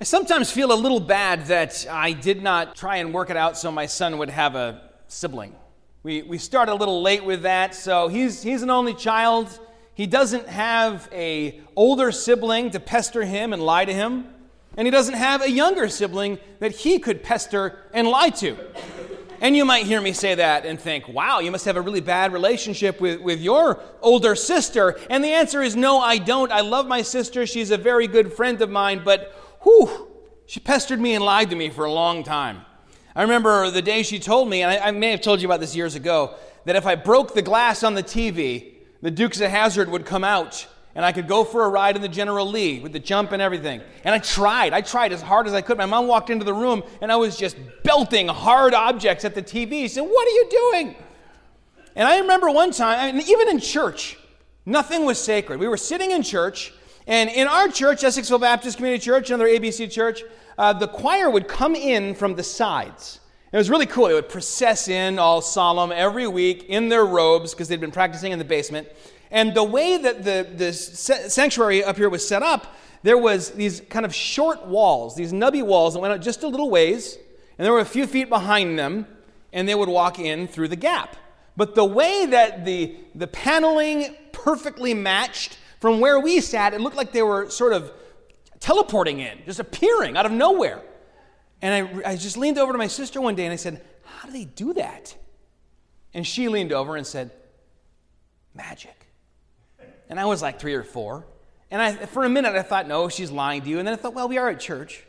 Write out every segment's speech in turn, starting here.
I sometimes feel a little bad that I did not try and work it out so my son would have a sibling. We, we started a little late with that, so he's, he's an only child. He doesn't have a older sibling to pester him and lie to him, and he doesn't have a younger sibling that he could pester and lie to. And you might hear me say that and think, wow, you must have a really bad relationship with, with your older sister. And the answer is no, I don't. I love my sister. She's a very good friend of mine, but whew, she pestered me and lied to me for a long time. I remember the day she told me, and I, I may have told you about this years ago, that if I broke the glass on the TV, the Dukes of Hazzard would come out and I could go for a ride in the General Lee with the jump and everything. And I tried. I tried as hard as I could. My mom walked into the room and I was just belting hard objects at the TV. She said, What are you doing? And I remember one time, and even in church, nothing was sacred. We were sitting in church, and in our church, Essexville Baptist Community Church, another ABC church, uh, the choir would come in from the sides. It was really cool. It would process in all solemn every week in their robes because they'd been practicing in the basement. And the way that the, the sanctuary up here was set up, there was these kind of short walls, these nubby walls that went out just a little ways, and there were a few feet behind them, and they would walk in through the gap. But the way that the, the paneling perfectly matched from where we sat, it looked like they were sort of teleporting in, just appearing out of nowhere. And I, I just leaned over to my sister one day and I said, How do they do that? And she leaned over and said, Magic. And I was like three or four. And I, for a minute, I thought, no, she's lying to you. And then I thought, well, we are at church.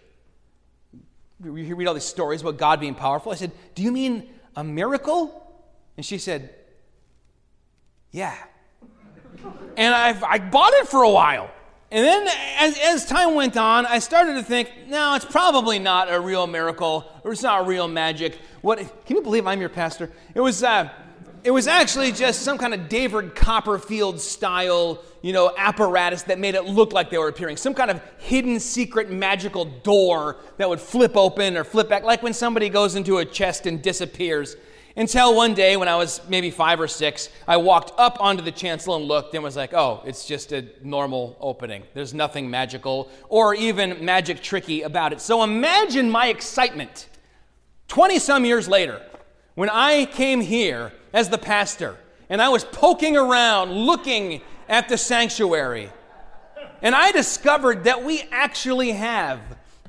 We read all these stories about God being powerful. I said, do you mean a miracle? And she said, yeah. And I, I bought it for a while. And then as, as time went on, I started to think, no, it's probably not a real miracle or it's not real magic. What, can you believe I'm your pastor? It was, uh, it was actually just some kind of David Copperfield style, you know, apparatus that made it look like they were appearing. Some kind of hidden secret magical door that would flip open or flip back, like when somebody goes into a chest and disappears. Until one day, when I was maybe five or six, I walked up onto the chancel and looked and was like, oh, it's just a normal opening. There's nothing magical or even magic tricky about it. So imagine my excitement 20 some years later when I came here as the pastor and I was poking around looking at the sanctuary. And I discovered that we actually have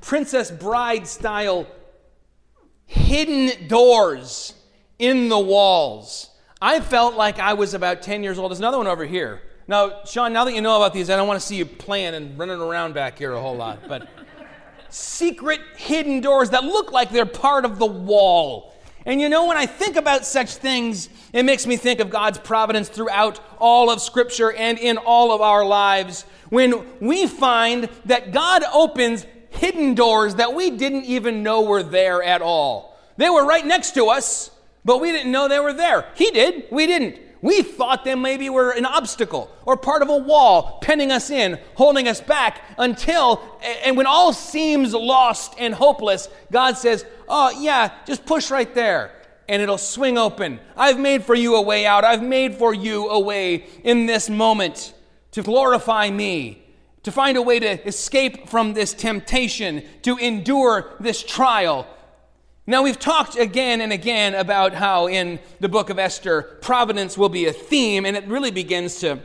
Princess Bride style hidden doors in the walls. I felt like I was about 10 years old. There's another one over here. Now, Sean, now that you know about these, I don't want to see you playing and running around back here a whole lot. But secret hidden doors that look like they're part of the wall. And you know, when I think about such things, it makes me think of God's providence throughout all of Scripture and in all of our lives. When we find that God opens hidden doors that we didn't even know were there at all. They were right next to us, but we didn't know they were there. He did, we didn't. We thought they maybe were an obstacle or part of a wall, penning us in, holding us back until, and when all seems lost and hopeless, God says, Oh, yeah, just push right there and it'll swing open. I've made for you a way out. I've made for you a way in this moment to glorify me, to find a way to escape from this temptation, to endure this trial. Now, we've talked again and again about how in the book of Esther, providence will be a theme, and it really begins to,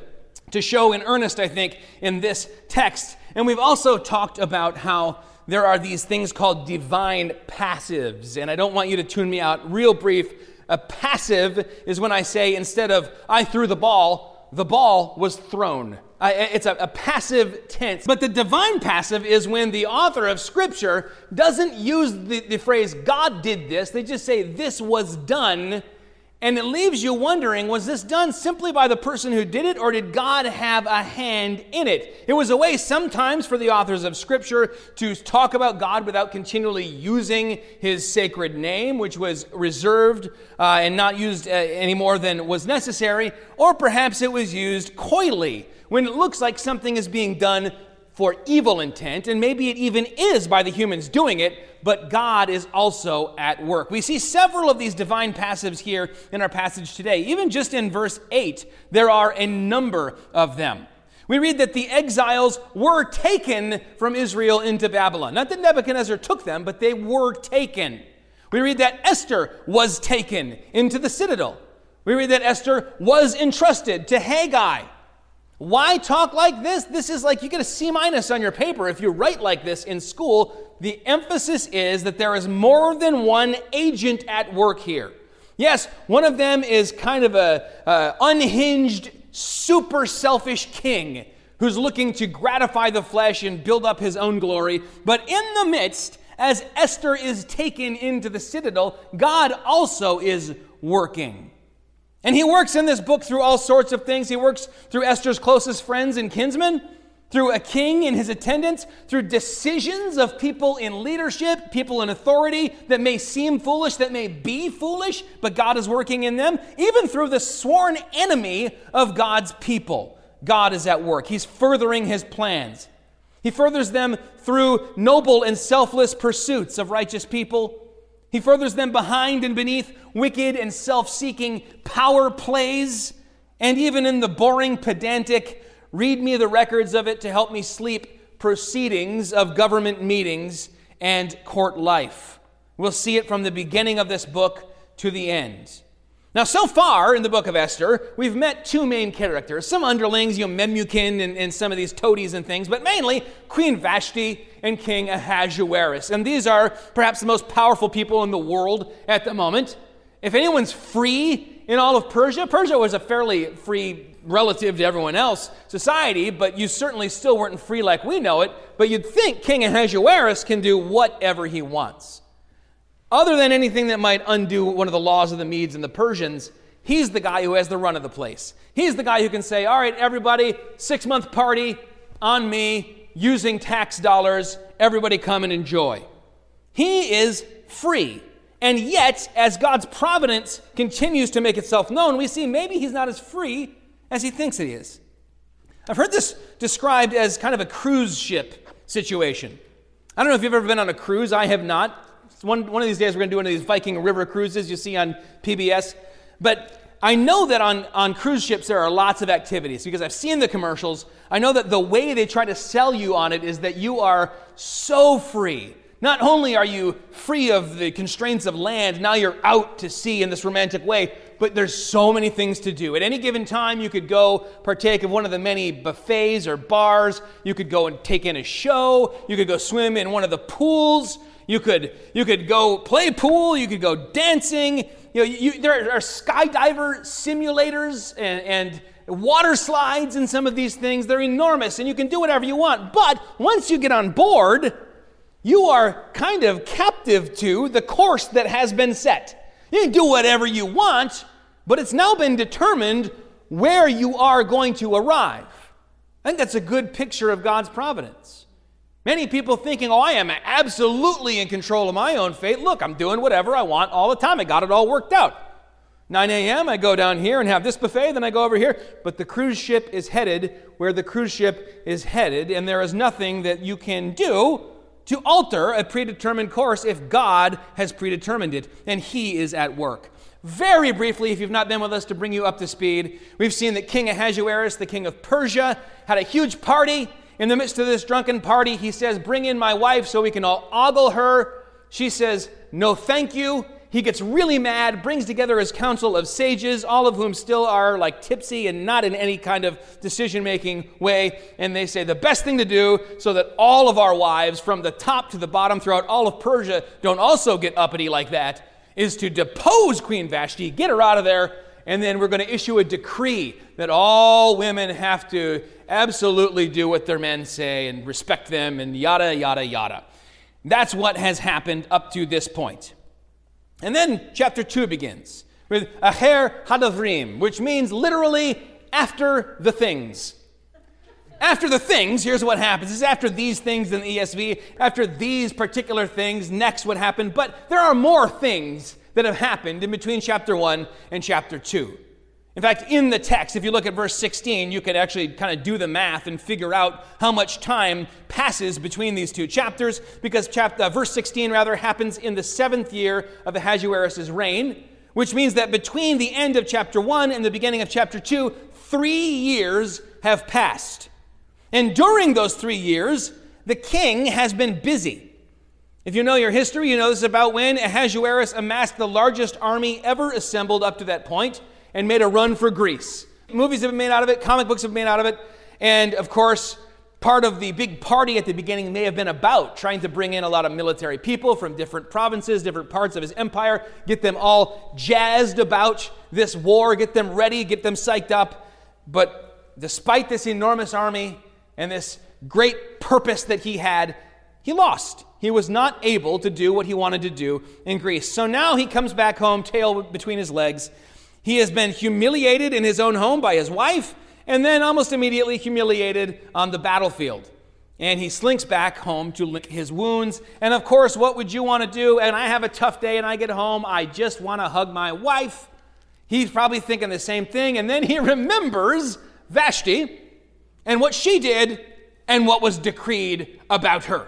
to show in earnest, I think, in this text. And we've also talked about how there are these things called divine passives, and I don't want you to tune me out. Real brief, a passive is when I say instead of I threw the ball, the ball was thrown. It's a, a, passive tense. But the divine passive is when the author of Scripture doesn't use the, the phrase, God did this. They just say, this was done. And it leaves you wondering was this done simply by the person who did it, or did God have a hand in it? It was a way sometimes for the authors of Scripture to talk about God without continually using his sacred name, which was reserved uh, and not used uh, any more than was necessary, or perhaps it was used coyly when it looks like something is being done for evil intent, and maybe it even is by the humans doing it, but God is also at work. We see several of these divine passives here in our passage today. Even just in verse 8, there are a number of them. We read that the exiles were taken from Israel into Babylon. Not that Nebuchadnezzar took them, but they were taken. We read that Esther was taken into the citadel. We read that Esther was entrusted to Hegai. Why talk like this? This is like you get a C minus on your paper if you write like this in school. The emphasis is that there is more than one agent at work here. Yes, one of them is kind of a uh, unhinged, super selfish king who's looking to gratify the flesh and build up his own glory. But in the midst, as Esther is taken into the citadel, God also is working. And he works in this book through all sorts of things. He works through Esther's closest friends and kinsmen, through a king and his attendants, through decisions of people in leadership, people in authority that may seem foolish, that may be foolish, but God is working in them, even through the sworn enemy of God's people. God is at work. He's furthering his plans. He furthers them through noble and selfless pursuits of righteous people he furthers them behind and beneath wicked and self seeking power plays, and even in the boring, pedantic, read me the records of it to help me sleep proceedings of government meetings and court life. We'll see it from the beginning of this book to the end. Now, so far in the book of Esther, we've met two main characters, some underlings, you know, Memucan and, and some of these toadies and things, but mainly Queen Vashti and King Ahasuerus. And these are perhaps the most powerful people in the world at the moment. If anyone's free in all of Persia, Persia was a fairly free relative to everyone else society, but you certainly still weren't free like we know it. But you'd think King Ahasuerus can do whatever he wants. Other than anything that might undo one of the laws of the Medes and the Persians, he's the guy who has the run of the place. He's the guy who can say, All right, everybody, six month party on me, using tax dollars, everybody come and enjoy. He is free. And yet, as God's providence continues to make itself known, we see maybe he's not as free as he thinks he is. I've heard this described as kind of a cruise ship situation. I don't know if you've ever been on a cruise. I have not. One, one of these days, we're going to do one of these Viking river cruises you see on PBS. But I know that on, on cruise ships there are lots of activities because I've seen the commercials. I know that the way they try to sell you on it is that you are so free. Not only are you free of the constraints of land, now you're out to sea in this romantic way, but there's so many things to do. At any given time, you could go partake of one of the many buffets or bars. You could go and take in a show. You could go swim in one of the pools. You could, you could go play pool, you could go dancing. You know, you, there are skydiver simulators and, and water slides and some of these things. They're enormous and you can do whatever you want. But once you get on board, you are kind of captive to the course that has been set. You can do whatever you want, but it's now been determined where you are going to arrive. I think that's a good picture of God's providence. Many people thinking, oh, I am absolutely in control of my own fate. Look, I'm doing whatever I want all the time. I got it all worked out. 9 a.m., I go down here and have this buffet, then I go over here. But the cruise ship is headed where the cruise ship is headed, and there is nothing that you can do to alter a predetermined course if God has predetermined it, and He is at work. Very briefly, if you've not been with us to bring you up to speed, we've seen that King Ahasuerus, the king of Persia, had a huge party. In the midst of this drunken party, he says, Bring in my wife so we can all ogle her. She says, No, thank you. He gets really mad, brings together his council of sages, all of whom still are like tipsy and not in any kind of decision making way. And they say, The best thing to do so that all of our wives, from the top to the bottom throughout all of Persia, don't also get uppity like that, is to depose Queen Vashti, get her out of there, and then we're going to issue a decree that all women have to absolutely do what their men say and respect them and yada, yada, yada. That's what has happened up to this point. And then chapter 2 begins with Aher Hadavrim, which means literally after the things. After the things, here's what happens. It's after these things in the ESV, after these particular things, next what happened. But there are more things that have happened in between chapter 1 and chapter 2. In fact, in the text, if you look at verse 16, you can actually kind of do the math and figure out how much time passes between these two chapters, because chapter, uh, verse 16 rather happens in the seventh year of Ahasuerus' reign, which means that between the end of chapter 1 and the beginning of chapter 2, three years have passed. And during those three years, the king has been busy. If you know your history, you know this is about when Ahasuerus amassed the largest army ever assembled up to that point and made a run for Greece. Movies have been made out of it, comic books have been made out of it, and of course, part of the big party at the beginning may have been about trying to bring in a lot of military people from different provinces, different parts of his empire, get them all jazzed about this war, get them ready, get them psyched up. But despite this enormous army and this great purpose that he had, he lost. He was not able to do what he wanted to do in Greece. So now he comes back home, tail between his legs. He has been humiliated in his own home by his wife and then almost immediately humiliated on the battlefield. And he slinks back home to lick his wounds. And of course, what would you want to do? And I have a tough day and I get home, I just want to hug my wife. He's probably thinking the same thing. And then he remembers Vashti and what she did and what was decreed about her.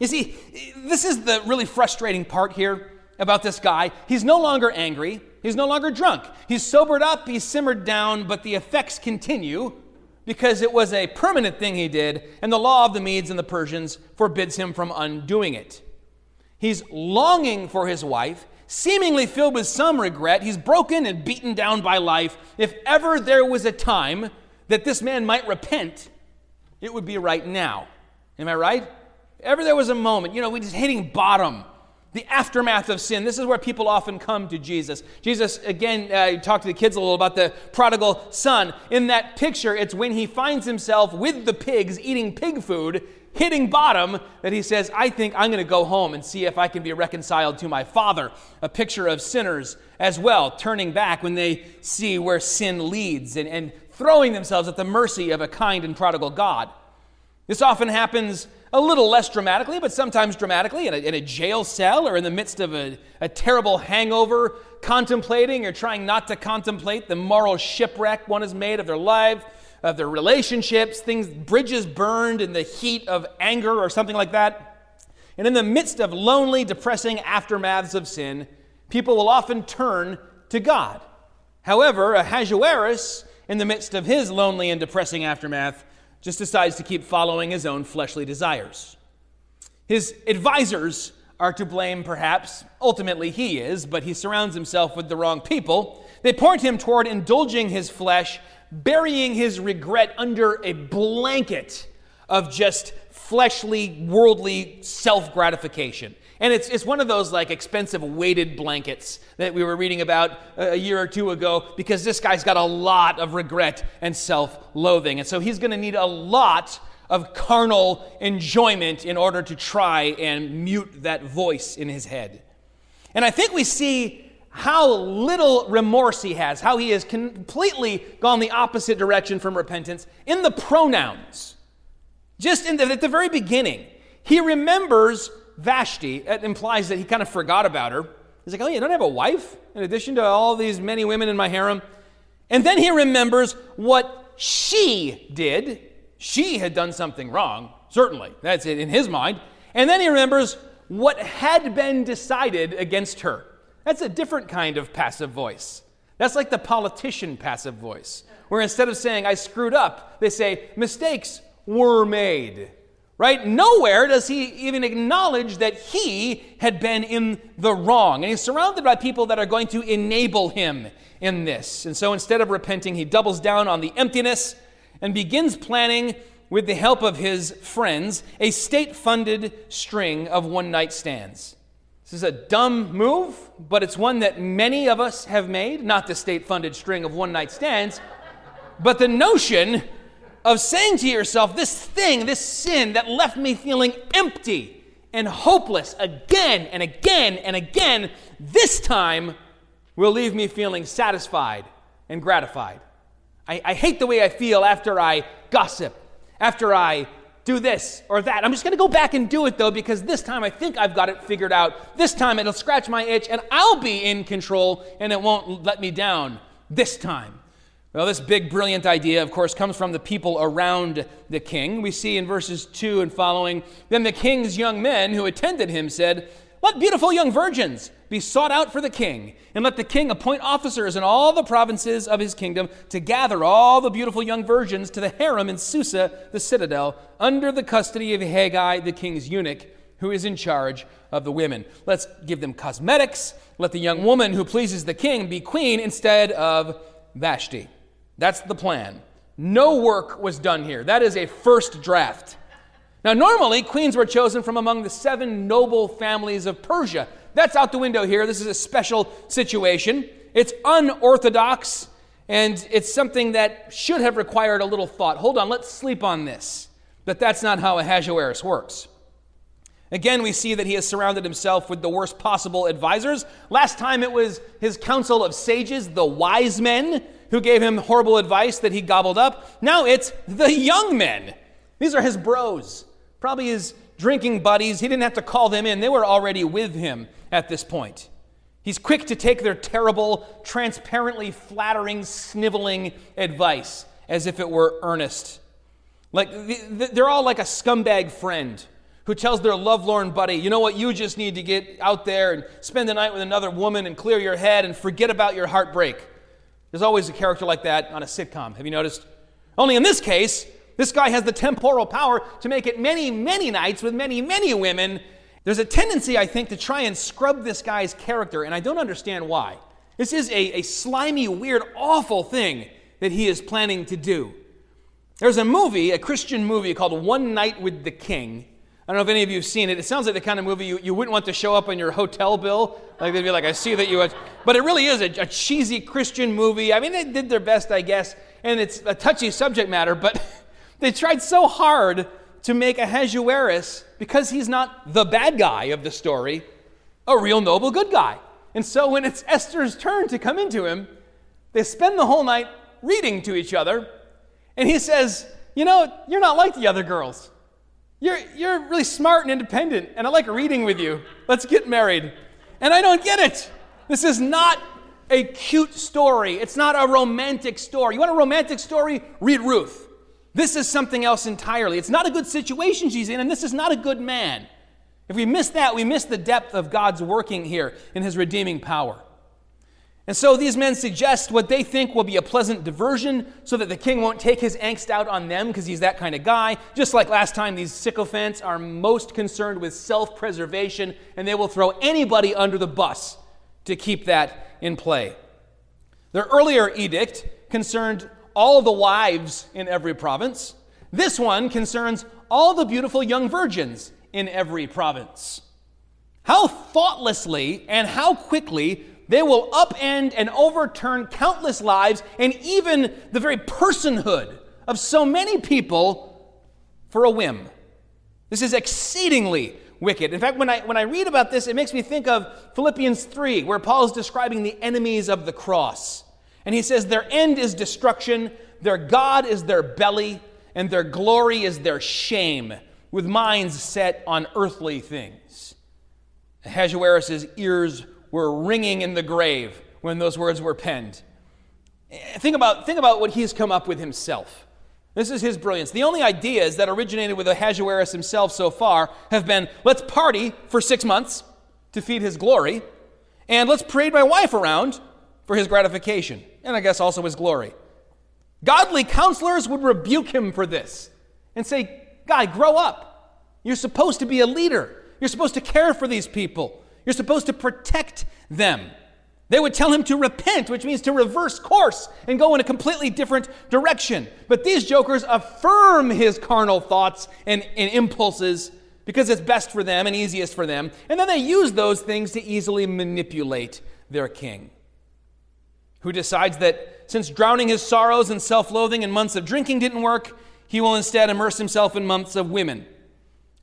You see, this is the really frustrating part here about this guy. He's no longer angry. He's no longer drunk. He's sobered up, he's simmered down, but the effects continue because it was a permanent thing he did, and the law of the Medes and the Persians forbids him from undoing it. He's longing for his wife, seemingly filled with some regret. He's broken and beaten down by life. If ever there was a time that this man might repent, it would be right now. Am I right? Ever there was a moment, you know, we're just hitting bottom the aftermath of sin. This is where people often come to Jesus. Jesus, again, uh, talked to the kids a little about the prodigal son. In that picture, it's when he finds himself with the pigs eating pig food, hitting bottom, that he says, I think I'm going to go home and see if I can be reconciled to my father. A picture of sinners as well, turning back when they see where sin leads and, and throwing themselves at the mercy of a kind and prodigal God. This often happens a little less dramatically, but sometimes dramatically, in a, in a jail cell or in the midst of a, a terrible hangover, contemplating or trying not to contemplate the moral shipwreck one has made of their life, of their relationships, things, bridges burned in the heat of anger or something like that. And in the midst of lonely, depressing aftermaths of sin, people will often turn to God. However, Ahasuerus, in the midst of his lonely and depressing aftermath, just decides to keep following his own fleshly desires. His advisors are to blame, perhaps. Ultimately, he is, but he surrounds himself with the wrong people. They point him toward indulging his flesh, burying his regret under a blanket of just fleshly, worldly self gratification. And it's, it's one of those like expensive weighted blankets that we were reading about a year or two ago because this guy's got a lot of regret and self loathing. And so he's going to need a lot of carnal enjoyment in order to try and mute that voice in his head. And I think we see how little remorse he has, how he has completely gone the opposite direction from repentance in the pronouns. Just the, at the very beginning, he remembers Vashti, implies that he kind of forgot about her. He's like, oh, you don't have a wife in addition to all these many women in my harem? And then he remembers what she did. She had done something wrong, certainly. That's it in his mind. And then he remembers what had been decided against her. That's a different kind of passive voice. That's like the politician passive voice, where instead of saying, I screwed up, they say, mistakes were made right? Nowhere does he even acknowledge that he had been in the wrong. And he's surrounded by people that are going to enable him in this. And so instead of repenting, he doubles down on the emptiness and begins planning, with the help of his friends, a state funded string of one night stands. This is a dumb move, but it's one that many of us have made, not the state funded string of one night stands, but the notion of saying to yourself, this thing, this sin that left me feeling empty and hopeless again and again and again, this time will leave me feeling satisfied and gratified. I, I hate the way I feel after I gossip, after I do this or that. I'm just going to go back and do it though because this time I think I've got it figured out. This time it'll scratch my itch and I'll be in control and it won't let me down this time. Well, this big, brilliant idea, of course, comes from the people around the king. We see in verses 2 and following Then the king's young men who attended him said, Let beautiful young virgins be sought out for the king, and let the king appoint officers in all the provinces of his kingdom to gather all the beautiful young virgins to the harem in Susa, the citadel, under the custody of Hegai, the king's eunuch, who is in charge of the women. Let's give them cosmetics. Let the young woman who pleases the king be queen instead of Vashti. That's the plan. No work was done here. That is a first draft. Now, normally, queens were chosen from among the seven noble families of Persia. That's out the window here. This is a special situation. It's unorthodox, and it's something that should have required a little thought. Hold on, let's sleep on this. But that's not how Ahasuerus works. Again, we see that he has surrounded himself with the worst possible advisors. Last time it was his council of sages, the wise men, who gave him horrible advice that he gobbled up. Now it's the young men. These are his bros, probably his drinking buddies. He didn't have to call them in, they were already with him at this point. He's quick to take their terrible, transparently flattering, sniveling advice as if it were earnest. Like they're all like a scumbag friend who tells their lovelorn buddy, you know what, you just need to get out there and spend the night with another woman and clear your head and forget about your heartbreak. There's always a character like that on a sitcom. Have you noticed? Only in this case, this guy has the temporal power to make it many, many nights with many, many women. There's a tendency, I think, to try and scrub this guy's character, and I don't understand why. This is a, a slimy, weird, awful thing that he is planning to do. There's a movie, a Christian movie called One Night with the King, I don't know if any of you have seen it. It sounds like the kind of movie you, you wouldn't want to show up on your hotel bill. Like they'd be like, I see that you. But it really is a, a cheesy Christian movie. I mean, they did their best, I guess, and it's a touchy subject matter, but they tried so hard to make Ahasuerus, because he's not the bad guy of the story, a real noble good guy. And so when it's Esther's turn to come into him, they spend the whole night reading to each other, and he says, You know, you're not like the other girls. You're, you're really smart and independent, and I like reading with you. Let's get married. And I don't get it. This is not a cute story. It's not a romantic story. You want a romantic story? Read Ruth. This is something else entirely. It's not a good situation she's in, and this is not a good man. If we miss that, we miss the depth of God's working here in his redeeming power. And so these men suggest what they think will be a pleasant diversion so that the king won't take his angst out on them because he's that kind of guy. Just like last time, these sycophants are most concerned with self preservation and they will throw anybody under the bus to keep that in play. Their earlier edict concerned all the wives in every province. This one concerns all the beautiful young virgins in every province. How thoughtlessly and how quickly they will upend and overturn countless lives and even the very personhood of so many people for a whim. This is exceedingly wicked. In fact, when I, when I read about this, it makes me think of Philippians 3, where Paul is describing the enemies of the cross. And he says, Their end is destruction, their God is their belly, and their glory is their shame, with minds set on earthly things. Ahasuerus' ears were ringing in the grave when those words were penned. Think about, think about what he's come up with himself. This is his brilliance. The only ideas that originated with Ahasuerus himself so far have been let's party for six months to feed his glory, and let's parade my wife around for his gratification, and I guess also his glory. Godly counselors would rebuke him for this and say, Guy, grow up. You're supposed to be a leader, you're supposed to care for these people. You're supposed to protect them. They would tell him to repent, which means to reverse course and go in a completely different direction. But these jokers affirm his carnal thoughts and, and, impulses because it's best for them and easiest for them. And then they use those things to easily manipulate their king, who decides that since drowning his sorrows and self loathing in months of drinking didn't work, he will instead immerse himself in months of women.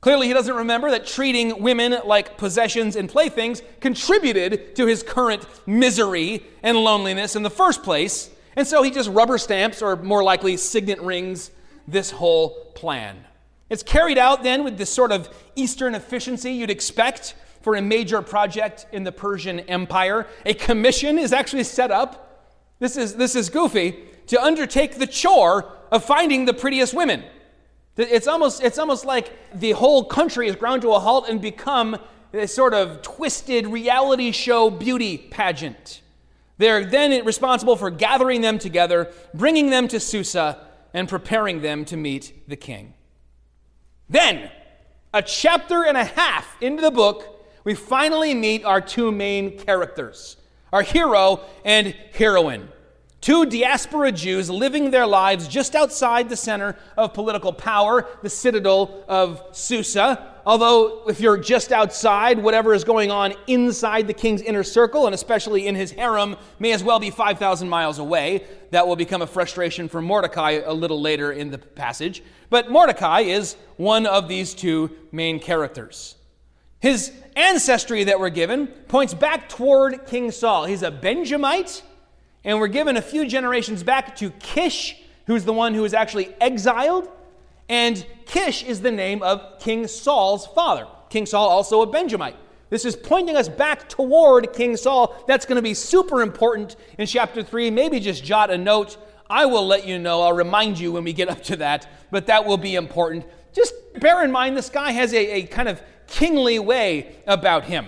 Clearly, he doesn't remember that treating women like possessions and playthings contributed to his current misery and loneliness in the first place. And so he just rubber stamps, or more likely, signet rings this whole plan. It's carried out then with this sort of Eastern efficiency you'd expect for a major project in the Persian Empire. A commission is actually set up. This is, this is goofy to undertake the chore of finding the prettiest women. It's almost, it's almost like the whole country is ground to a halt and become a sort of twisted reality show beauty pageant. They're then responsible for gathering them together, bringing them to Susa, and preparing them to meet the king. Then, a chapter and a half into the book, we finally meet our two main characters our hero and heroine. Two diaspora Jews living their lives just outside the center of political power, the citadel of Susa. Although, if you're just outside, whatever is going on inside the king's inner circle, and especially in his harem, may as well be 5,000 miles away. That will become a frustration for Mordecai a little later in the passage. But Mordecai is one of these two main characters. His ancestry that we're given points back toward King Saul. He's a Benjamite and we're given a few generations back to Kish, who's the one who was actually exiled. And Kish is the name of King Saul's father. King Saul, also a Benjamite. This is pointing us back toward King Saul. That's going to be super important in chapter 3. Maybe just jot a note. I will let you know. I'll remind you when we get up to that, but that will be important. Just bear in mind this guy has a, a kind of kingly way about him.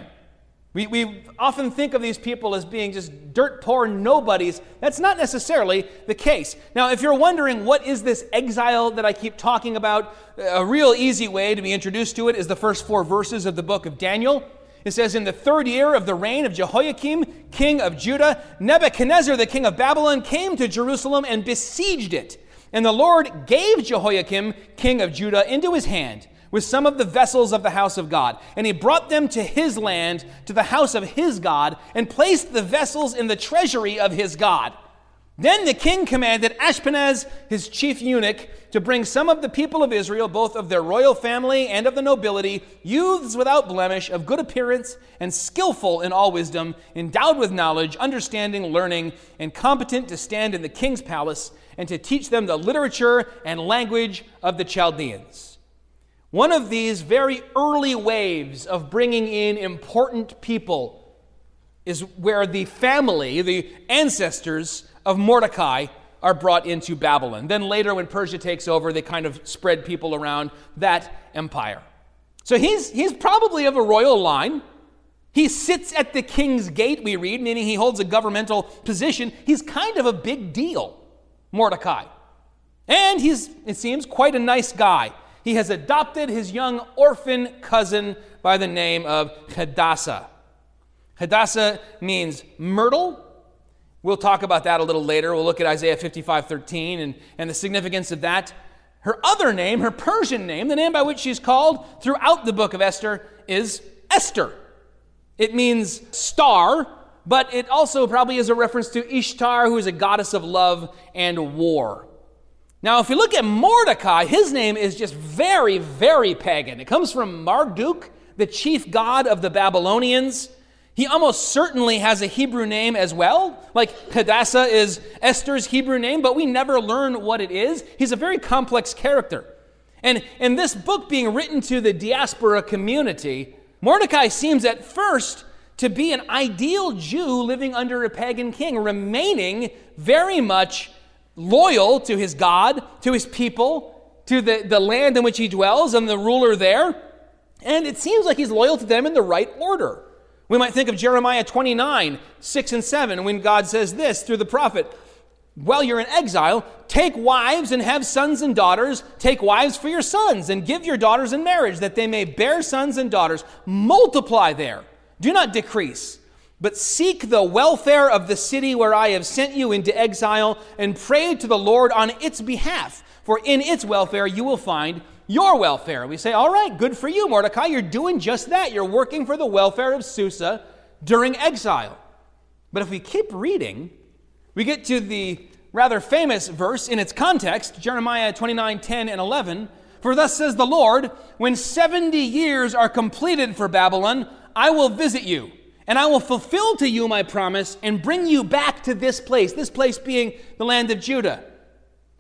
We, we often think of these people as being just dirt poor nobodies. That's not necessarily the case. Now, if you're wondering what is this exile that I keep talking about, a real easy way to be introduced to it is the first four verses of the book of Daniel. It says, In the third year of the reign of Jehoiakim, king of Judah, Nebuchadnezzar, the king of Babylon, came to Jerusalem and besieged it. And the Lord gave Jehoiakim, king of Judah, into his hand with some of the vessels of the house of God. And he brought them to his land, to the house of his God, and placed the vessels in the treasury of his God. Then the king commanded Ashpenaz, his chief eunuch, to bring some of the people of Israel, both of their royal family and of the nobility, youths without blemish, of good appearance, and skillful in all wisdom, endowed with knowledge, understanding, learning, and competent to stand in the king's palace, and to teach them the literature and language of the Chaldeans. One of these very early waves of bringing in important people is where the family, the ancestors of Mordecai, are brought into Babylon. Then later, when Persia takes over, they kind of spread people around that empire. So he's, he's probably of a royal line. He sits at the king's gate, we read, meaning he holds a governmental position. He's kind of a big deal, Mordecai. And he's, it seems, quite a nice guy he has adopted his young orphan cousin by the name of Hadassah. Hadassah means myrtle. We'll talk about that a little later. We'll look at Isaiah 55 13 and, and the significance of that. Her other name, her Persian name, the name by which she's called throughout the book of Esther, is Esther. It means star, but it also probably is a reference to Ishtar, who is a goddess of love and war. Now, if you look at Mordecai, his name is just very, very pagan. It comes from Marduk, the chief god of the Babylonians. He almost certainly has a Hebrew name as well. Like Hadassah is Esther's Hebrew name, but we never learn what it is. He's a very complex character. And in this book being written to the diaspora community, Mordecai seems at first to be an ideal Jew living under a pagan king, remaining very much loyal to his God, to his people, to the, the land in which he dwells and the ruler there. And it seems like he's loyal to them in the right order. We might think of Jeremiah 29, 6 and 7, when God says this through the prophet While you're in exile, take wives and have sons and daughters. Take wives for your sons and give your daughters in marriage, that they may bear sons and daughters. Multiply there. Do not decrease but seek the welfare of the city where I have sent you into exile, and pray to the Lord on its behalf, for in its welfare you will find your welfare. We say, All right, good for you, Mordecai. You're doing just that. You're working for the welfare of Susa during exile. But if we keep reading, we get to the rather famous verse in its context, Jeremiah 29 10 and 11. For thus says the Lord, when 70 years are completed for Babylon, I will visit you and I will fulfill to you my promise and bring you back to this place, this place being the land of Judah.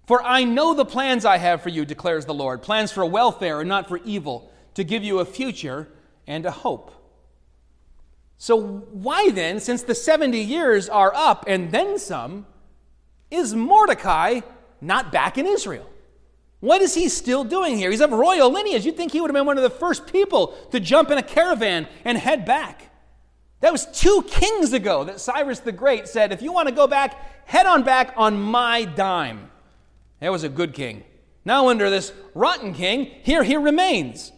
For I know the plans I have for you, declares the Lord plans for welfare and not for evil, to give you a future and a hope. So, why then, since the 70 years are up and then some, is Mordecai not back in Israel? What is he still doing here? He's of royal lineage. You'd think he would have been one of the first people to jump in a caravan and head back. That was two kings ago that Cyrus the Great said, if you want to go back, head on back on my dime. That was a good king. Now, under this rotten king, here he remains.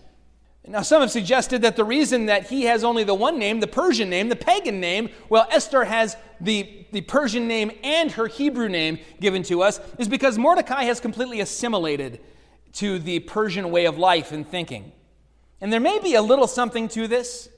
Now, some have suggested that the reason that he has only the one name, the Persian name, the pagan name, well, Esther has the, the Persian name and her Hebrew name given to us, is because Mordecai has completely assimilated to the Persian way of life and thinking. And there may be a little something to this.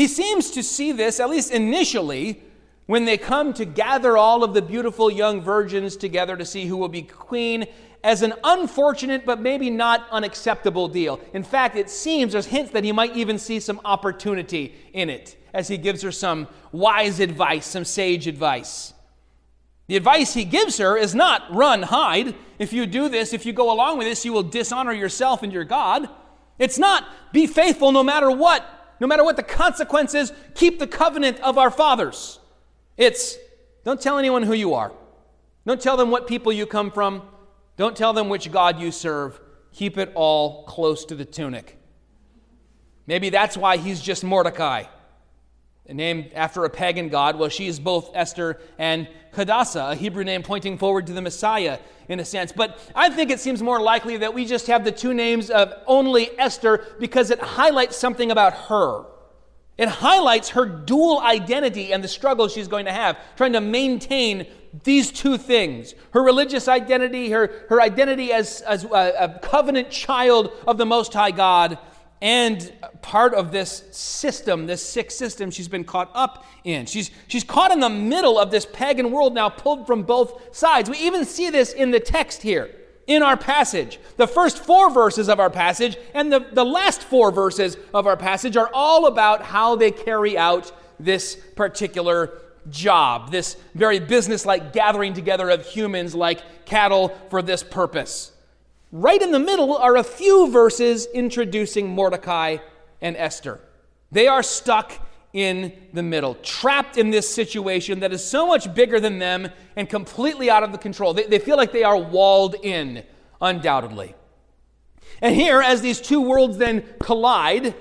He seems to see this, at least initially, when they come to gather all of the beautiful young virgins together to see who will be queen as an unfortunate but maybe not unacceptable deal. In fact, it seems there's hints that he might even see some opportunity in it as he gives her some wise advice, some sage advice. The advice he gives her is not run, hide. If you do this, if you go along with this, you will dishonor yourself and your God. It's not be faithful no matter what, no matter what the consequences, keep the covenant of our fathers. It's don't tell anyone who you are. Don't tell them what people you come from. Don't tell them which God you serve. Keep it all close to the tunic. Maybe that's why he's just Mordecai, named after a pagan god. Well, she is both Esther and Hadassah, a Hebrew name pointing forward to the Messiah in a sense. But I think it seems more likely that we just have the two names of only Esther because it highlights something about her. It highlights her dual identity and the struggle she's going to have, trying to maintain these two things her religious identity, her, her identity as, as a, a covenant child of the Most High God, and part of this system, this sick system she's been caught up in. She's, she's caught in the middle of this pagan world now, pulled from both sides. We even see this in the text here in our passage. The first four verses of our passage and the, the last four verses of our passage are all about how they carry out this particular job, this very business like gathering together of humans like cattle for this purpose. Right in the middle are a few verses introducing Mordecai and Esther. They are stuck in the middle, trapped in this situation that is so much bigger than them and completely out of the control. They, they feel like they are walled in, undoubtedly. And here, as these two worlds then collide,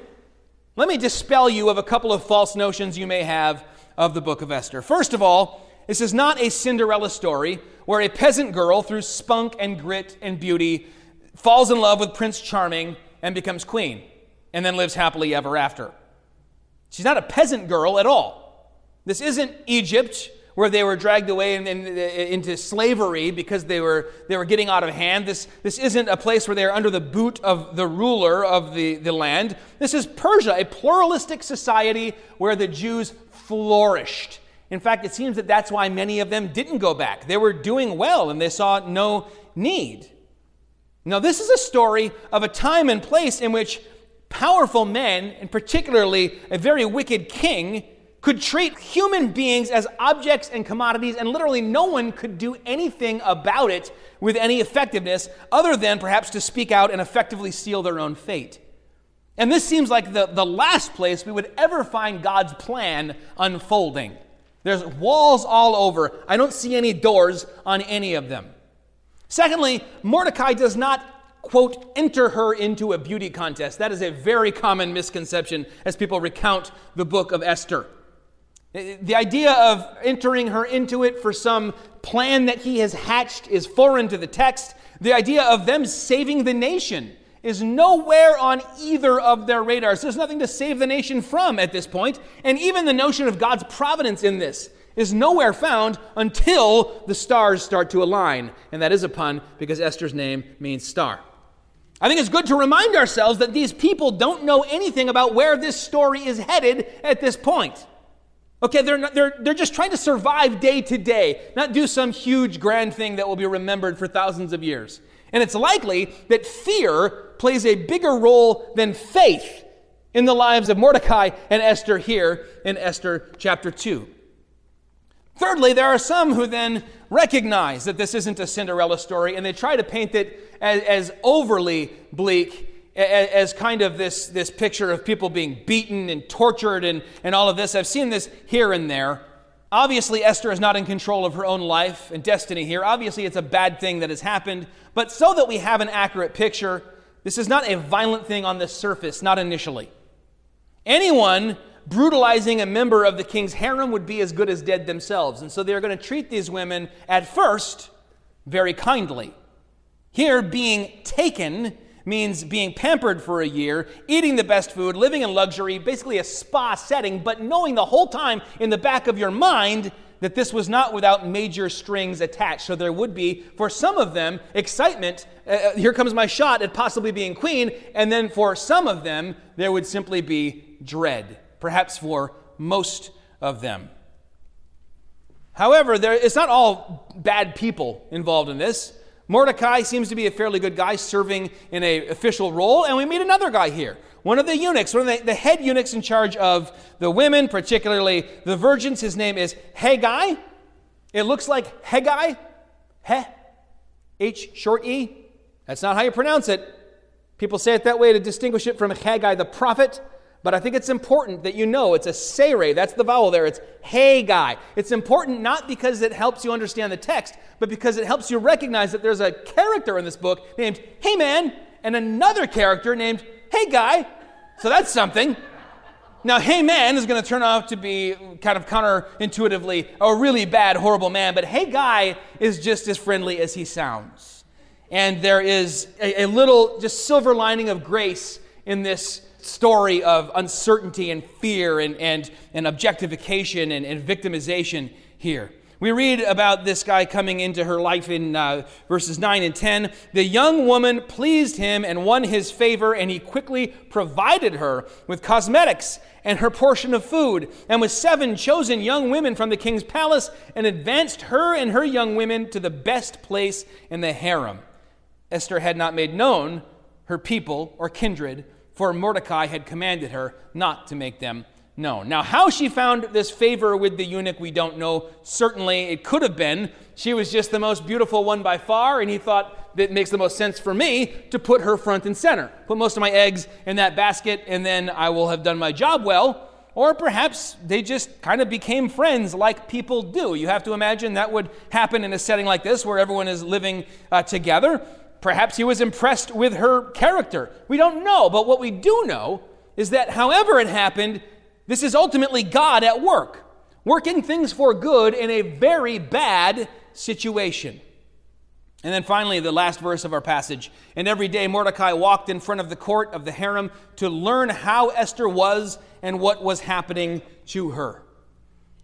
let me dispel you of a couple of false notions you may have of the book of Esther. First of all, this is not a Cinderella story where a peasant girl, through spunk and grit and beauty, falls in love with Prince Charming and becomes queen and then lives happily ever after. She's not a peasant girl at all. This isn't Egypt where they were dragged away in, in, uh, into slavery because they were, they were getting out of hand. This, this isn't a place where they're under the boot of the ruler of the, the land. This is Persia, a pluralistic society where the Jews flourished. In fact, it seems that that's why many of them didn't go back. They were doing well and they saw no need. Now, this is a story of a time and place in which powerful men, and particularly a very wicked king, could treat human beings as objects and commodities, and literally no one could do anything about it with any effectiveness other than perhaps to speak out and effectively seal their own fate. And this seems like the, the last place we would ever find God's plan unfolding. There's walls all over. I don't see any doors on any of them. Secondly, Mordecai does not quote, enter her into a beauty contest. That is a very common misconception as people recount the book of Esther. The idea of entering her into it for some plan that he has hatched is foreign to the text. The idea of them saving the nation is nowhere on either of their radars. There's nothing to save the nation from at this point. And even the notion of God's providence in this is nowhere found until the stars start to align. And that is a pun because Esther's name means star. I think it's good to remind ourselves that these people don't know anything about where this story is headed at this point. Okay, they're, not, they're, they're just trying to survive day to day, not do some huge grand thing that will be remembered for thousands of years. And it's likely that fear plays a bigger role than faith in the lives of Mordecai and Esther here in Esther chapter 2. Thirdly, there are some who then recognize that this isn't a Cinderella story and they try to paint it as, as overly bleak, as, kind of this, this picture of people being beaten and tortured and, and all of this. I've seen this here and there. Obviously, Esther is not in control of her own life and destiny here. Obviously, it's a bad thing that has happened. But so that we have an accurate picture, this is not a violent thing on the surface, not initially. Anyone brutalizing a member of the king's harem would be as good as dead themselves. And so they're going to treat these women at first very kindly. Here, being taken means being pampered for a year, eating the best food, living in luxury, basically a spa setting, but knowing the whole time in the back of your mind that this was not without major strings attached. So there would be, for some of them, excitement. Uh, uh here comes my shot at possibly being queen. And then for some of them, there would simply be dread, perhaps for most of them. However, there, it's not all bad people involved in this. Mordecai seems to be a fairly good guy serving in an official role, and we meet another guy here. One of the eunuchs, one of the, the head eunuchs in charge of the women, particularly the virgins. His name is Hegai. It looks like Hegai. He. H short E. That's not how you pronounce it. People say it that way to distinguish it from Haggai the prophet. But I think it's important that you know it's a sere. That's the vowel there. It's hey guy. It's important not because it helps you understand the text, but because it helps you recognize that there's a character in this book named Hey Man and another character named Hey Guy. So that's something. Now, Hey Man is going to turn out to be kind of counterintuitively a really bad, horrible man, but Hey Guy is just as friendly as he sounds. And there is a, a little just silver lining of grace in this story of uncertainty and fear and, and, and objectification and, and victimization here. We read about this guy coming into her life in uh, verses 9 and 10. The young woman pleased him and won his favor, and he quickly provided her with cosmetics and her portion of food, and with seven chosen young women from the king's palace, and advanced her and her young women to the best place in the harem. Esther had not made known her people or kindred for Mordecai had commanded her not to make them known. Now, how she found this favor with the eunuch, we don't know. Certainly, it could have been she was just the most beautiful one by far, and he thought that makes the most sense for me to put her front and center. Put most of my eggs in that basket, and then I will have done my job well. Or perhaps they just kind of became friends like people do. You have to imagine that would happen in a setting like this where everyone is living uh, together. Perhaps he was impressed with her character. We don't know, but what we do know is that however it happened, this is ultimately God at work, working things for good in a very bad situation. And then finally, the last verse of our passage. And every day Mordecai walked in front of the court of the harem to learn how Esther was and what was happening to her.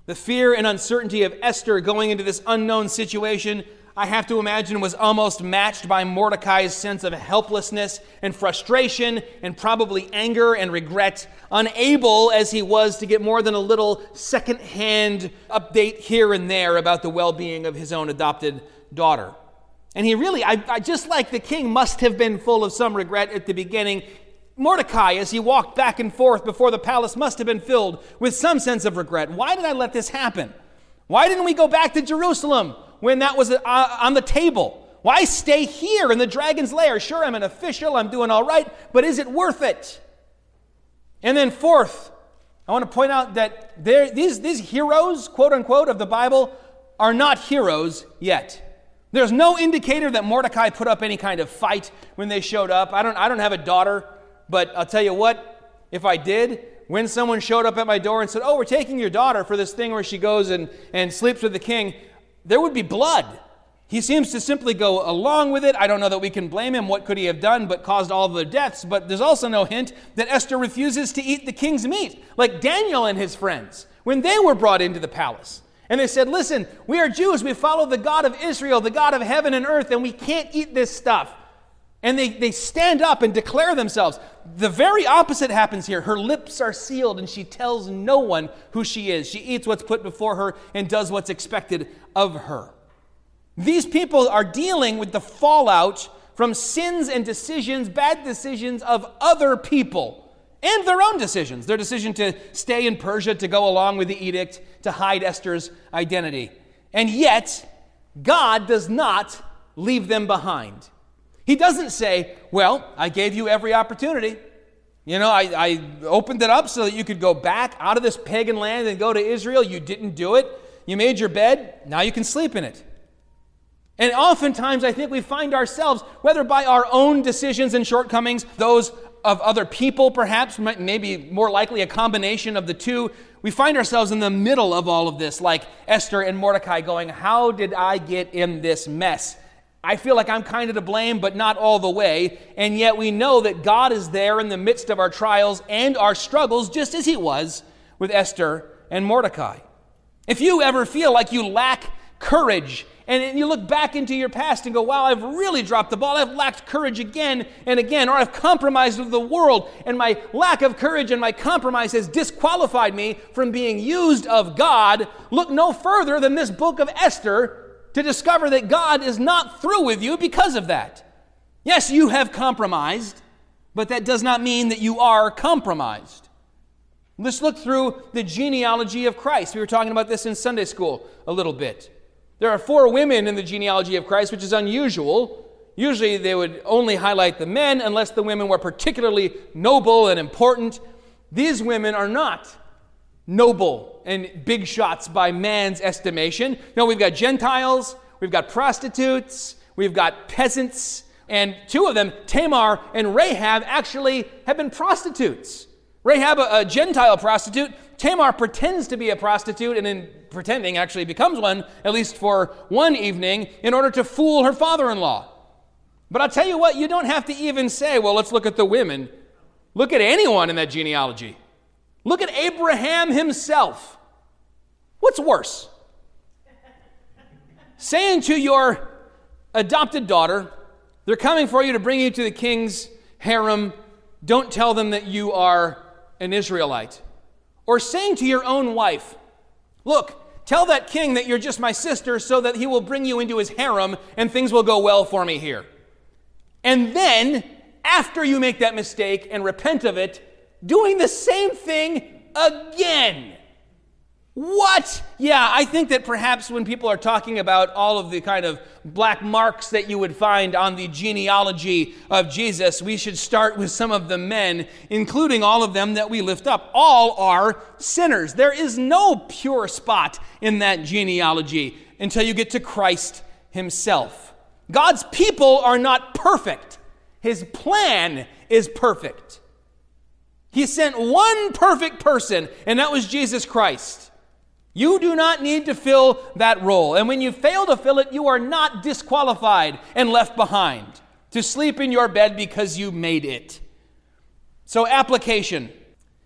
The fear and uncertainty of Esther going into this unknown situation I have to imagine, was almost matched by Mordecai's sense of helplessness and frustration and probably anger and regret, unable as he was to get more than a little second-hand update here and there about the well being of his own adopted daughter. And he really, I, I, just like the king, must have been full of some regret at the beginning. Mordecai, as he walked back and forth before the palace, must have been filled with some sense of regret. Why did I let this happen? Why didn't we go back to Jerusalem? When that was uh, on the table? Why stay here in the dragon's lair? Sure, I'm an official, I'm doing all right, but is it worth it? And then, fourth, I want to point out that these, these heroes, quote unquote, of the Bible are not heroes yet. There's no indicator that Mordecai put up any kind of fight when they showed up. I don't, I don't have a daughter, but I'll tell you what, if I did, when someone showed up at my door and said, Oh, we're taking your daughter for this thing where she goes and, and sleeps with the king, there would be blood. He seems to simply go along with it. I don't know that we can blame him. What could he have done but caused all the deaths? But there's also no hint that Esther refuses to eat the king's meat, like Daniel and his friends when they were brought into the palace. And they said, Listen, we are Jews. We follow the God of Israel, the God of heaven and earth, and we can't eat this stuff. And they, they stand up and declare themselves. The very opposite happens here. Her lips are sealed and she tells no one who she is. She eats what's put before her and does what's expected of her. These people are dealing with the fallout from sins and decisions, bad decisions of other people and their own decisions. Their decision to stay in Persia, to go along with the edict, to hide Esther's identity. And yet, God does not leave them behind. He doesn't say, Well, I gave you every opportunity. You know, I, I opened it up so that you could go back out of this pagan land and go to Israel. You didn't do it. You made your bed, now you can sleep in it. And oftentimes, I think we find ourselves, whether by our own decisions and shortcomings, those of other people, perhaps, maybe more likely a combination of the two, we find ourselves in the middle of all of this, like Esther and Mordecai going, How did I get in this mess? I feel like I'm kind of to blame, but not all the way. And yet we know that God is there in the midst of our trials and our struggles, just as He was with Esther and Mordecai. If you ever feel like you lack courage and you look back into your past and go, wow, I've really dropped the ball. I've lacked courage again and again, or I've compromised with the world, and my lack of courage and my compromise has disqualified me from being used of God. Look no further than this book of Esther to discover that God is not through with you because of that. Yes, you have compromised, but that does not mean that you are compromised. Let's look through the genealogy of Christ. We were talking about this in Sunday school a little bit. There are four women in the genealogy of Christ, which is unusual. Usually they would only highlight the men unless the women were particularly noble and important. These women are not noble and big shots by man's estimation. No, we've got Gentiles, we've got prostitutes, we've got peasants, and two of them, Tamar and Rahab, actually have been prostitutes. Rahab, a, a Gentile prostitute, Tamar pretends to be a prostitute and in pretending actually becomes one, at least for one evening, in order to fool her father in law. But I'll tell you what, you don't have to even say, well, let's look at the women. Look at anyone in that genealogy. Look at Abraham himself. What's worse? Saying to your adopted daughter, they're coming for you to bring you to the king's harem, don't tell them that you are an Israelite. Or saying to your own wife, Look, tell that king that you're just my sister so that he will bring you into his harem and things will go well for me here. And then, after you make that mistake and repent of it, doing the same thing again. What? Yeah, I think that perhaps when people are talking about all of the kind of black marks that you would find on the genealogy of Jesus, we should start with some of the men, including all of them that we lift up. All are sinners. There is no pure spot in that genealogy until you get to Christ Himself. God's people are not perfect, His plan is perfect. He sent one perfect person, and that was Jesus Christ. You do not need to fill that role. And when you fail to fill it, you are not disqualified and left behind to sleep in your bed because you made it. So, application.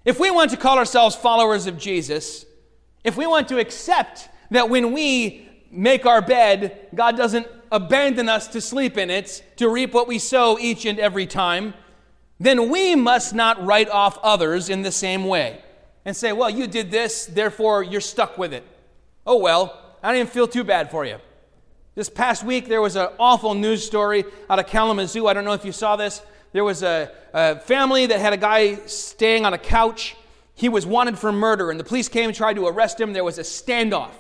If we want to call ourselves followers of Jesus, if we want to accept that when we make our bed, God doesn't abandon us to sleep in it, to reap what we sow each and every time, then we must not write off others in the same way and say, well, you did this, therefore you're stuck with it. Oh, well, I don't even feel too bad for you. This past week, there was an awful news story out of Kalamazoo. I don't know if you saw this. There was a, a family that had a guy staying on a couch. He was wanted for murder, and the police came and tried to arrest him. There was a standoff.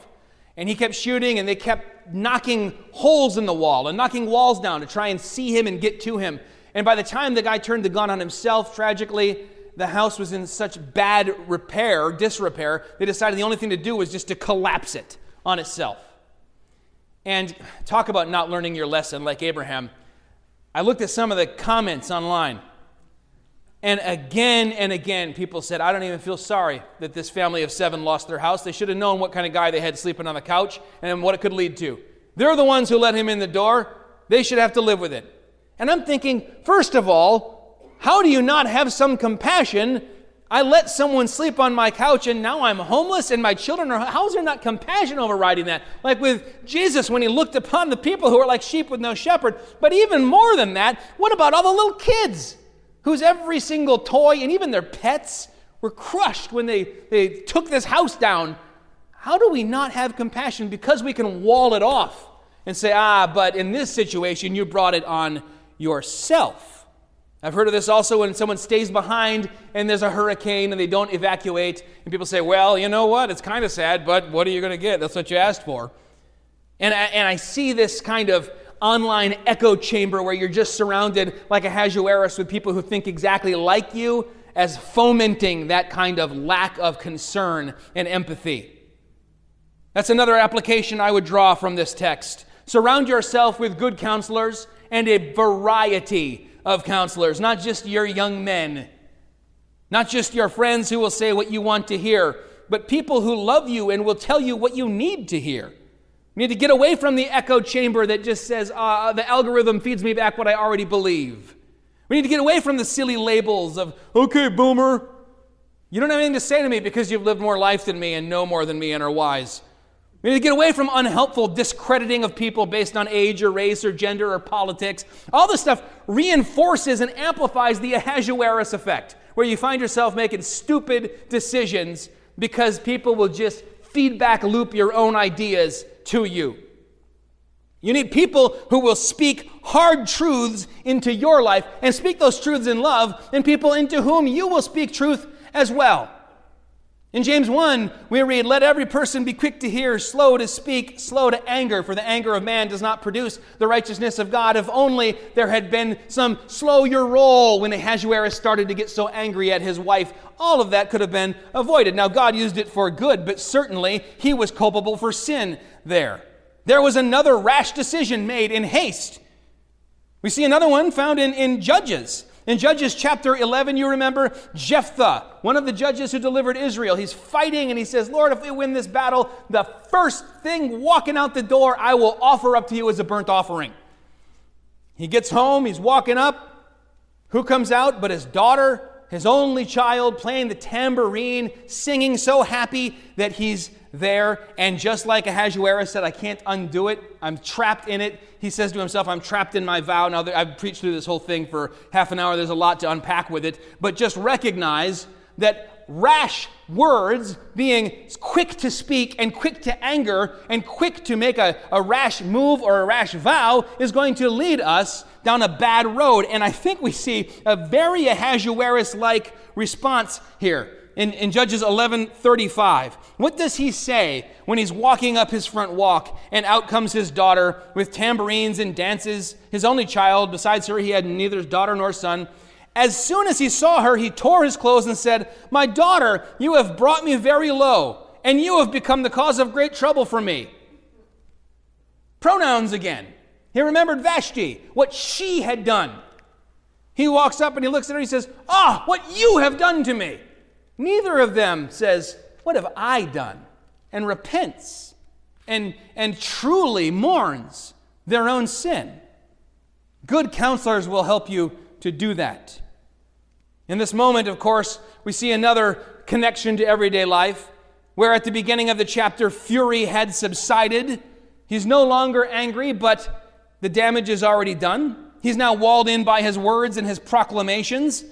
And he kept shooting, and they kept knocking holes in the wall and knocking walls down to try and see him and get to him. And by the time the guy turned the gun on himself, tragically, the house was in such bad repair, disrepair, they decided the only thing to do was just to collapse it on itself. And talk about not learning your lesson like Abraham. I looked at some of the comments online. And again and again, people said, I don't even feel sorry that this family of seven lost their house. They should have known what kind of guy they had sleeping on the couch and what it could lead to. They're the ones who let him in the door. They should have to live with it. And I'm thinking, first of all, how do you not have some compassion? I let someone sleep on my couch and now I'm homeless and my children are. How is there not compassion overriding that? Like with Jesus when he looked upon the people who are like sheep with no shepherd. But even more than that, what about all the little kids whose every single toy and even their pets were crushed when they, they took this house down? How do we not have compassion? Because we can wall it off and say, ah, but in this situation, you brought it on yourself. I've heard of this also when someone stays behind and there's a hurricane and they don't evacuate, and people say, Well, you know what? It's kind of sad, but what are you going to get? That's what you asked for. And I, and I see this kind of online echo chamber where you're just surrounded like a Ahasuerus with people who think exactly like you as fomenting that kind of lack of concern and empathy. That's another application I would draw from this text. Surround yourself with good counselors and a variety of counselors, not just your young men, not just your friends who will say what you want to hear, but people who love you and will tell you what you need to hear. We need to get away from the echo chamber that just says, uh, the algorithm feeds me back what I already believe. We need to get away from the silly labels of, okay, boomer. You don't have anything to say to me because you've lived more life than me and know more than me and are wise. We need to get away from unhelpful discrediting of people based on age or race or gender or politics. All this stuff reinforces and amplifies the Ahasuerus effect, where you find yourself making stupid decisions because people will just feedback loop your own ideas to you. You need people who will speak hard truths into your life and speak those truths in love, and people into whom you will speak truth as well. In James 1, we read, Let every person be quick to hear, slow to speak, slow to anger, for the anger of man does not produce the righteousness of God. If only there had been some slow your roll when Ahasuerus started to get so angry at his wife. All of that could have been avoided. Now, God used it for good, but certainly he was culpable for sin there. There was another rash decision made in haste. We see another one found in, in Judges. In Judges chapter 11, you remember Jephthah, one of the judges who delivered Israel. He's fighting and he says, Lord, if we win this battle, the first thing walking out the door I will offer up to you as a burnt offering. He gets home, he's walking up. Who comes out but his daughter, his only child, playing the tambourine, singing so happy that he's there. And just like Ahasuerus said, I can't undo it, I'm trapped in it. He says to himself, I'm trapped in my vow. Now, I've preached through this whole thing for half an hour. There's a lot to unpack with it. But just recognize that rash words, being quick to speak and quick to anger and quick to make a, a rash move or a rash vow, is going to lead us down a bad road. And I think we see a very Ahasuerus like response here in, in Judges 11:35. What does he say when he's walking up his front walk and out comes his daughter with tambourines and dances, his only child, besides her he had neither daughter nor son. As soon as he saw her, he tore his clothes and said, "My daughter, you have brought me very low, and you have become the cause of great trouble for me." Pronouns again. He remembered Vashti, what she had done. He walks up and he looks at her and he says, Ah, what you have done to me. Neither of them says, What have I done? and repents and, and truly mourns their own sin. Good counselors will help you to do that. In this moment, of course, we see another connection to everyday life, where at the beginning of the chapter, fury had subsided. He's no longer angry, but the damage is already done. He's now walled in by his words and his proclamations.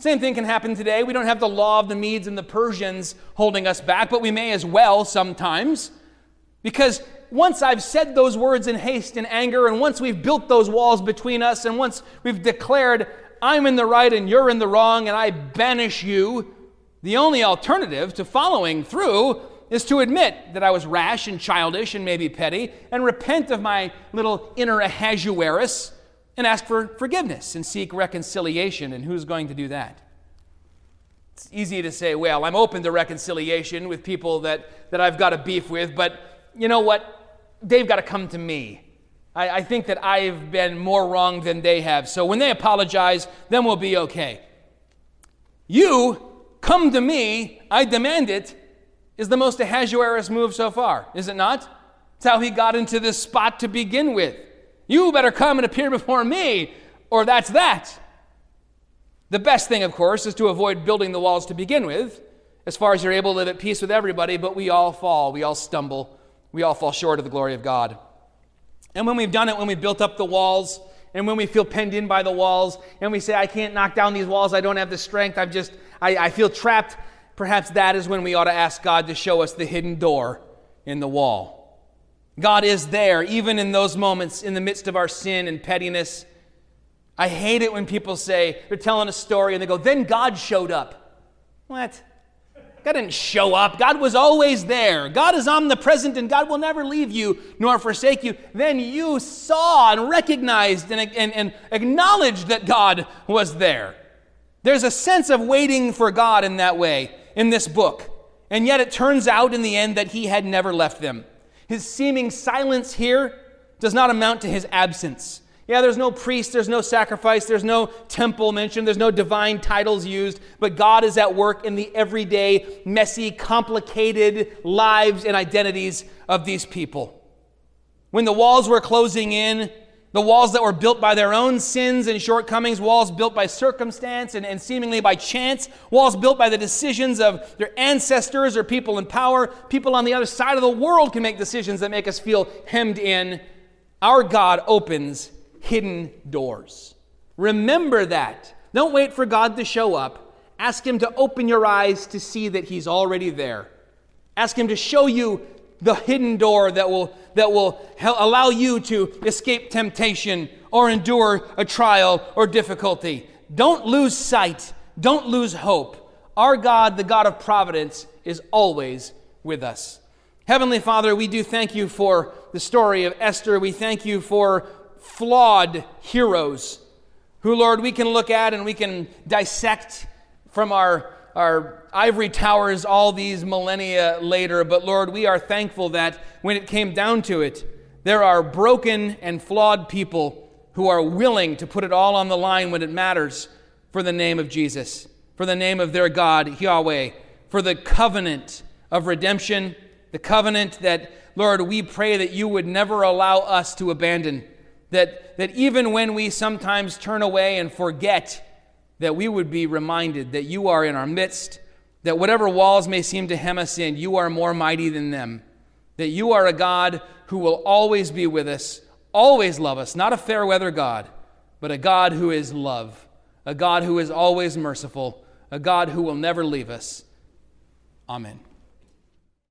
Same thing can happen today. We don't have the law of the Medes and the Persians holding us back, but we may as well sometimes. Because once I've said those words in haste and anger, and once we've built those walls between us, and once we've declared, I'm in the right and you're in the wrong, and I banish you, the only alternative to following through is to admit that I was rash and childish and maybe petty, and repent of my little inner Ahasuerus and ask for forgiveness and seek reconciliation. And who's going to do that? It's easy to say, well, I'm open to reconciliation with people that, that I've got a beef with, but you know what? They've got to come to me. I, I think that I've been more wrong than they have. So when they apologize, then we'll be okay. You come to me, I demand it, is the most Ahasuerus move so far, is it not? It's how he got into this spot to begin with. You better come and appear before me, or that's that. The best thing, of course, is to avoid building the walls to begin with, as far as you're able to live at peace with everybody, but we all fall, we all stumble, we all fall short of the glory of God. And when we've done it, when we've built up the walls, and when we feel penned in by the walls, and we say, I can't knock down these walls, I don't have the strength, I'm just, I, I feel trapped, perhaps that is when we ought to ask God to show us the hidden door in the wall. God is there, even in those moments in the midst of our sin and pettiness. I hate it when people say, they're telling a story and they go, then God showed up. What? God didn't show up. God was always there. God is omnipresent and God will never leave you nor forsake you. Then you saw and recognized and, and, and acknowledged that God was there. There's a sense of waiting for God in that way in this book. And yet it turns out in the end that he had never left them. His seeming silence here does not amount to his absence. Yeah, there's no priest, there's no sacrifice, there's no temple mentioned, there's no divine titles used, but God is at work in the everyday, messy, complicated lives and identities of these people. When the walls were closing in, the walls that were built by their own sins and shortcomings, walls built by circumstance and, and, seemingly by chance, walls built by the decisions of their ancestors or people in power. People on the other side of the world can make decisions that make us feel hemmed in. Our God opens hidden doors. Remember that. Don't wait for God to show up. Ask Him to open your eyes to see that He's already there. Ask Him to show you the hidden door that will, that will allow you to escape temptation or endure a trial or difficulty. Don't lose sight. Don't lose hope. Our God, the God of providence, is always with us. Heavenly Father, we do thank you for the story of Esther. We thank you for flawed heroes who, Lord, we can look at and we can dissect from our, our ivory towers all these millennia later. But, Lord, we are thankful that when it came down to it, there are broken and flawed people who are willing to put it all on the line when it matters for the name of Jesus, for the name of their God, Yahweh, for the covenant of redemption, the covenant that, Lord, we pray that you would never allow us to abandon. That, that even when we sometimes turn away and forget, that we would be reminded that you are in our midst, that whatever walls may seem to hem us in, you are more mighty than them. That you are a God who will always be with us, always love us, not a fair weather God, but a God who is love, a God who is always merciful, a God who will never leave us. Amen.